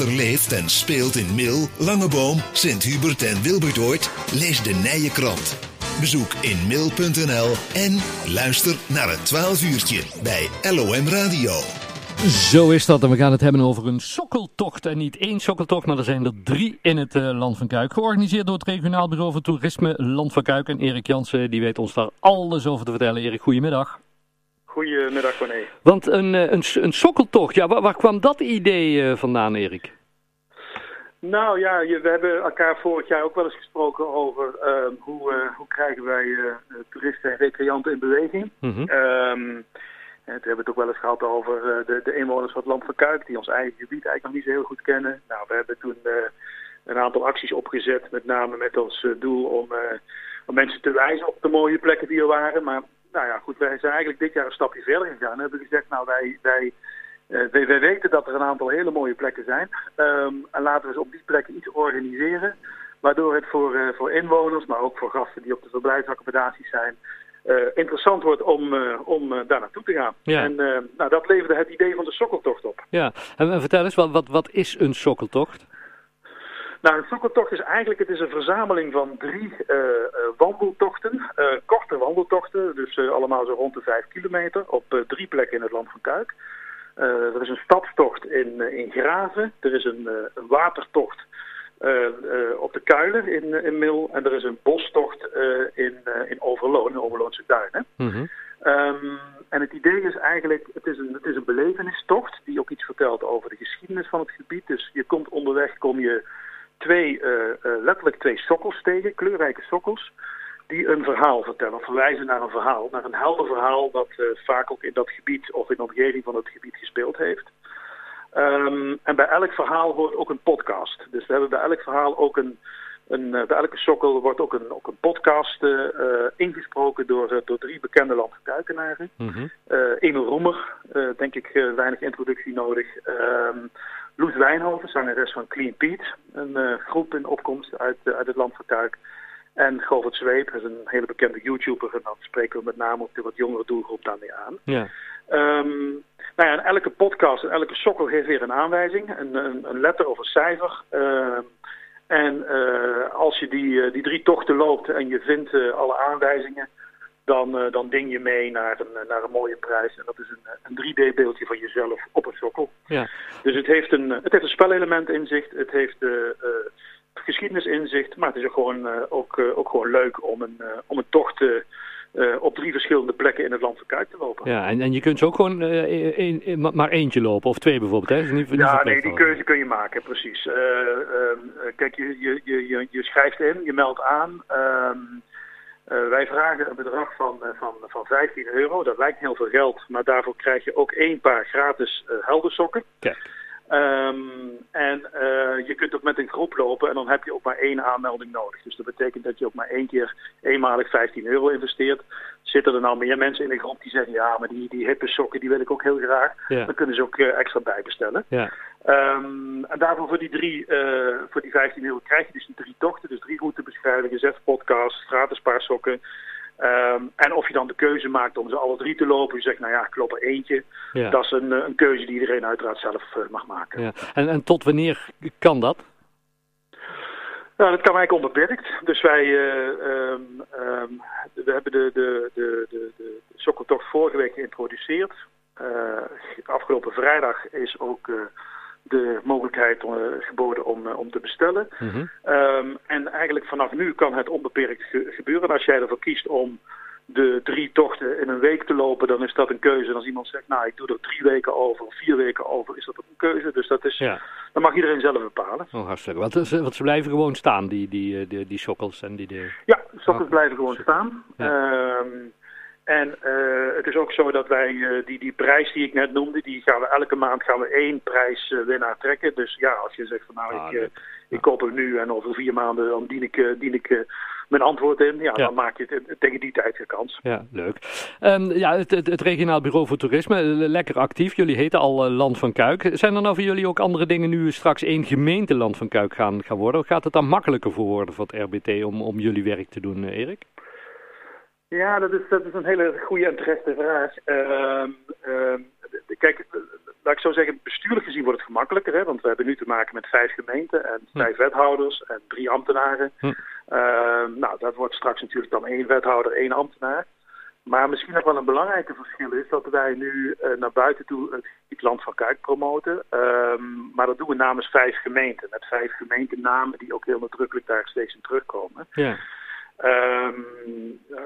Er leeft en speelt in Mil, Langeboom, Sint-Hubert en Wilbertoort. Lees de Nije Krant. Bezoek in mil.nl en luister naar het 12 uurtje bij LOM Radio. Zo is dat en we gaan het hebben over een sokkeltocht. En niet één sokkeltocht, maar er zijn er drie in het uh, Land van Kuik. Georganiseerd door het Regionaal Bureau voor Toerisme Land van Kuik. En Erik Jansen die weet ons daar alles over te vertellen. Erik, goedemiddag. Goedemiddag, Corné. Want een, een, een sokkeltocht, ja, waar, waar kwam dat idee uh, vandaan, Erik? Nou ja, je, we hebben elkaar vorig jaar ook wel eens gesproken over uh, hoe, uh, hoe krijgen wij uh, toeristen en recreanten in beweging. Mm -hmm. um, en toen hebben we het ook wel eens gehad over de, de, inwoners van het Land van Kuik, die ons eigen gebied eigenlijk nog niet zo heel goed kennen. Nou, we hebben toen een aantal acties opgezet, met name met ons doel om, om mensen te wijzen op de mooie plekken die er waren. Maar nou ja, goed, wij zijn eigenlijk dit jaar een stapje verder gegaan en hebben gezegd, nou wij... wij uh, wij, wij, weten dat er een aantal hele mooie plekken zijn. Um, en laten we eens op die plekken iets organiseren. Waardoor het voor, uh, voor inwoners, maar ook voor gasten die op de verblijfsaccommodaties zijn... Uh, interessant wordt om, om daar naartoe te gaan. Ja. En nou, dat leverde het idee van de sokkeltocht op. Ja, en, en vertel eens, wat, wat, wat is een sokkeltocht? Nou, een sokkeltocht is eigenlijk het is een verzameling van drie uh, uh, wandeltochten. Uh, korte wandeltochten, dus allemaal zo rond de vijf kilometer. Op drie plekken in het land van Kuik. Er is een stadstocht in, in Graven. Er is een, een watertocht op de Kuilen in, in Mil. En er is een bostocht in, in Overloon, in Overloonse Duinen. Mm -hmm. um, en het idee is eigenlijk, het is, een, het is een belevenistocht die ook iets vertelt over de geschiedenis van het gebied. Dus je komt onderweg, kom je twee, letterlijk twee sokkels tegen, kleurrijke sokkels die een verhaal vertellen, of verwijzen naar een verhaal, naar een helder verhaal dat uh, vaak ook in dat gebied of in de omgeving van het gebied gespeeld heeft. Um, en bij elk verhaal hoort ook een podcast. Dus we hebben bij elk verhaal ook een, een bij elke sokkel wordt ook een, ook een podcast uh, ingesproken door, door drie bekende landgetuikenaren. Mm -hmm. Emil Roemer, denk ik weinig introductie nodig. Loes Wijnhoven, zangeres van Clean Pete, een groep in opkomst uit, uit het land van Kuik. En Govert Zweep is een hele bekende YouTuber. En dan spreken we met name op de wat jongere doelgroep daarmee aan. Ja. Um, nou ja, en elke podcast en elke sokkel heeft weer een aanwijzing. Een, een, een letter of een cijfer. Uh, en uh, als je die, die drie tochten loopt en je vindt uh, alle aanwijzingen... Dan, dan ding je mee naar een, naar een mooie prijs. En dat is een, een 3D-beeldje van jezelf op een sokkel. Ja. Dus het heeft een, het heeft een spelelement in zich. Het heeft geschiedenisinzicht, maar het is ook gewoon, uh, ook, uh, ook gewoon leuk om een, uh, om een tocht op drie verschillende plekken in het land van Kuik te lopen. Ja, en, en je kunt ze ook gewoon een, een, maar eentje lopen, of twee bijvoorbeeld, hè? Dus niet, niet ja, nee, die keuze kun je maken, precies. kijk, je, je, je, je schrijft in, je meldt aan. Uh, wij vragen een bedrag van, uh, van, van 15 euro. Dat lijkt heel veel geld, maar daarvoor krijg je ook één paar gratis uh, heldersokken. Kijk. Um, en uh, je kunt ook met een groep lopen en dan heb je ook maar één aanmelding nodig. Dus dat betekent dat je ook maar één keer eenmalig 15 euro investeert. Zitten er nou meer mensen in de groep die zeggen, ja, maar die, die hippe sokken die wil ik ook heel graag. Ja. Dan kunnen ze ook uh, extra bijbestellen. Ja. Um, en daarvoor voor die, drie, uh, voor die 15 euro krijg je dus die drie tochten. Dus drie routebeschrijvingen, zes podcasts, gratis paar sokken. Um, en of je dan de keuze maakt om ze alle drie te lopen. Je zegt, nou ja, ik loop er eentje. Ja. Dat is een, een keuze die iedereen uiteraard zelf uh, mag maken. Ja. En, en tot wanneer kan dat? Nou, dat kan eigenlijk onbeperkt. Dus wij uh, um, um, we hebben de, de, de, de, de sokkeltocht vorige week geïntroduceerd. Uh, afgelopen vrijdag is ook de mogelijkheid uh, geboden om, uh, om te bestellen. Mm -hmm. um, en eigenlijk vanaf nu kan het onbeperkt ge gebeuren. Als jij ervoor kiest om de drie tochten in een week te lopen, dan is dat een keuze. En als iemand zegt, nou, ik doe er drie weken over of vier weken over, is dat ook een keuze. Dus dat is, ja. dat mag iedereen zelf bepalen. Oh, hartstikke. Want, want ze blijven gewoon staan, die, die, die, die sokkels en die... De... Ja, sokkels oh. blijven gewoon staan. Ja. Um, en uh, het is ook zo dat wij uh, die, die prijs die ik net noemde, die gaan we elke maand gaan we één prijswinnaar uh, trekken. Dus ja, als je zegt van nou ah, ik, ik koop hem nu en over vier maanden dan dien ik, dien ik mijn antwoord in. Ja, ja, dan maak je het tegen die tijd de kans. Ja, leuk. Um, ja, het, het, het, Regionaal Bureau voor Toerisme, lekker actief. Jullie heten al Land van Kuik. Zijn er nou voor jullie ook andere dingen nu straks één gemeente Land van Kuik gaan, gaan worden? Of gaat het dan makkelijker voor worden voor het RBT om, om jullie werk te doen, Erik? Ja, dat is, dat is een hele goede en terechte vraag. Uh, uh, kijk, laat ik zo zeggen, bestuurlijk gezien wordt het gemakkelijker. Hè, want we hebben nu te maken met vijf gemeenten en Hm. vijf wethouders en drie ambtenaren. Hm. Eh, nou, dat wordt straks natuurlijk dan één wethouder, één ambtenaar. Maar misschien nog wel een belangrijker verschil is dat wij nu eh, naar buiten toe het Land van Kuik promoten. Ehm, maar dat doen we namens vijf gemeenten. Met vijf gemeentenamen die ook heel nadrukkelijk daar steeds in terugkomen. Ja. Ehm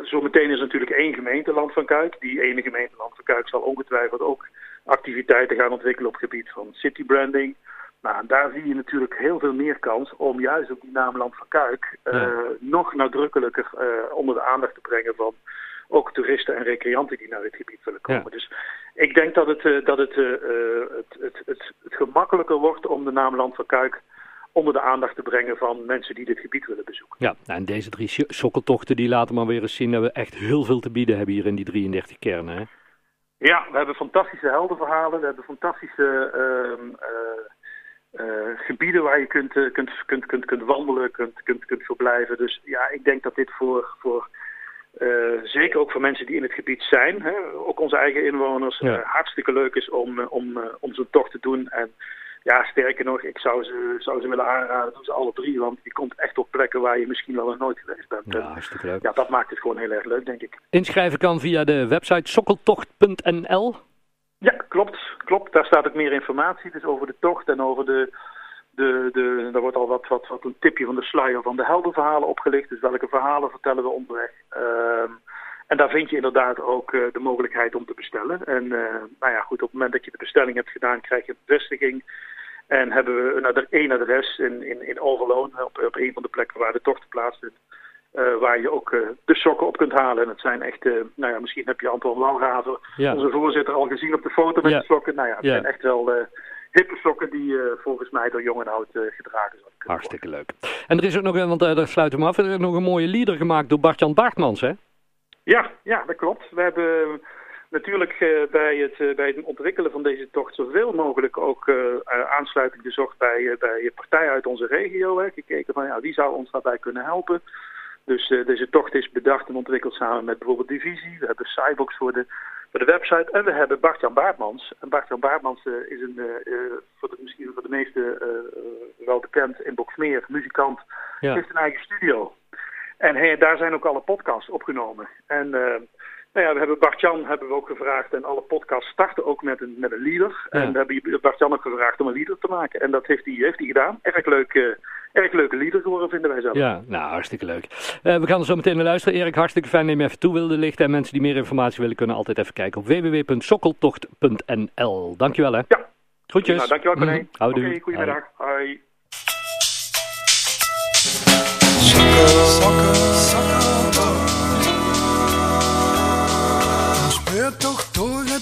zometeen is natuurlijk één gemeente Land van Kuik. Die ene gemeente Land van Kuik zal ongetwijfeld ook activiteiten gaan ontwikkelen op het gebied van city branding. Nou, daar zie je natuurlijk heel veel meer kans om juist op die naam Land van Kuik eh, Ja. nog nadrukkelijker eh, onder de aandacht te brengen van ook toeristen en recreanten die naar het gebied willen komen. Ja. Dus ik denk dat, het, eh, dat het, het, het, het, het gemakkelijker wordt om de naam Land van Kuik onder de aandacht te brengen van mensen die dit gebied willen bezoeken. Ja, nou, en deze drie sokkeltochten die laten maar weer eens zien dat we echt heel veel te bieden hebben hier in die 33 kernen. Hè? Ja, we hebben fantastische heldenverhalen. We hebben fantastische ehm, eh, eh, gebieden waar je kunt, eh, kunt, kunt, kunt, kunt wandelen, kunt, kunt, kunt verblijven. Dus ja, ik denk dat dit voor, voor zeker ook voor mensen die in het gebied zijn, hè, ook onze eigen inwoners, Ja. hartstikke leuk is om, om, om zo'n tocht te doen. En ja, sterker nog, ik zou ze, zou ze willen aanraden, doe ze alle drie, want je komt echt op plekken waar je misschien wel nog nooit geweest bent. Ja, hartstikke leuk. ja, dat maakt het gewoon heel erg leuk, denk ik. Inschrijven kan via de website sokkeltocht.nl. Ja, klopt. klopt. Daar staat ook meer informatie dus over de tocht en over de... de, de daar wordt al wat, wat, wat een tipje van de sluier van de heldenverhalen opgelicht. Dus welke verhalen vertellen we onderweg. Ehm, en daar vind je inderdaad ook eh, de mogelijkheid om te bestellen. En eh, nou ja, goed, op het moment dat je de bestelling hebt gedaan, krijg je een bevestiging. En hebben we een één adres in, in, in Overloon, op, op een van de plekken waar de tocht plaatsvindt. eh, waar je ook eh, de sokken op kunt halen. En het zijn echt, eh, nou ja, misschien heb je Anton Walraven, Ja. onze voorzitter, al gezien op de foto met Ja. de sokken. Nou ja, het Ja. zijn echt wel hippe sokken die volgens mij door jong en oud eh, gedragen kunnen Hartstikke leuk. En er is ook nog, want daar sluiten we af, er is nog een mooie lieder gemaakt door Bart-Jan Baartmans, hè? Ja, ja, dat klopt. We hebben natuurlijk eh, bij, het, eh, bij het ontwikkelen van deze tocht zoveel mogelijk ook eh, aansluiting gezocht bij, bij partijen uit onze regio. Hè. Gekeken van ja, wie zou ons daarbij kunnen helpen. Dus deze tocht is bedacht en ontwikkeld samen met bijvoorbeeld Divisie. We hebben Cybox voor de, voor de website. En we hebben Bart-Jan Baartmans. En Bart-Jan Baartmans is een, voor de, misschien voor de meesten eh, wel bekend in Boksmeer, muzikant. Ja. heeft een eigen studio. En hij, daar zijn ook alle podcasts opgenomen. En nou ja, we hebben Bart-Jan hebben we ook gevraagd. En alle podcasts starten ook met een, met een lieder. Ja. En we hebben Bart-Jan ook gevraagd om een lieder te maken. En dat heeft hij, heeft hij gedaan. Erg, leuk, eh, erg leuke lieder geworden, vinden wij zelf. Ja, nou, hartstikke leuk. Eh, we gaan er zo meteen naar luisteren. Erik, hartstikke fijn dat je even toe wilde lichten. En mensen die meer informatie willen, kunnen altijd even kijken op www.sokkeltocht.nl. Dankjewel, hè. Ja. Groetjes. Nou, dankjewel, Corné. Mhm. Houdoe. Oké, goedemiddag. Hoi. Een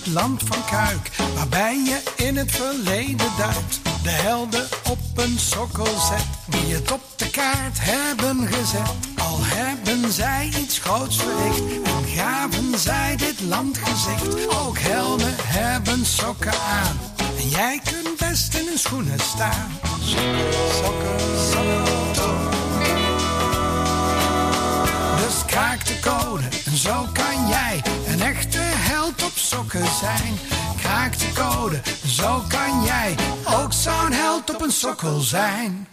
land van Kuik, waarbij je in het verleden duikt. De helden op een sokkel zet, die het op de kaart hebben gezet. Al hebben zij iets groots verricht en gaven zij dit land gezicht. Ook helden hebben sokken aan, en jij kunt best in hun schoenen staan. Sokken, sokken, sokkeltocht. Dus kraak de code en zo kan jij een echte sokken zijn. De code, zo kan jij ook zo'n held op een sokkel zijn.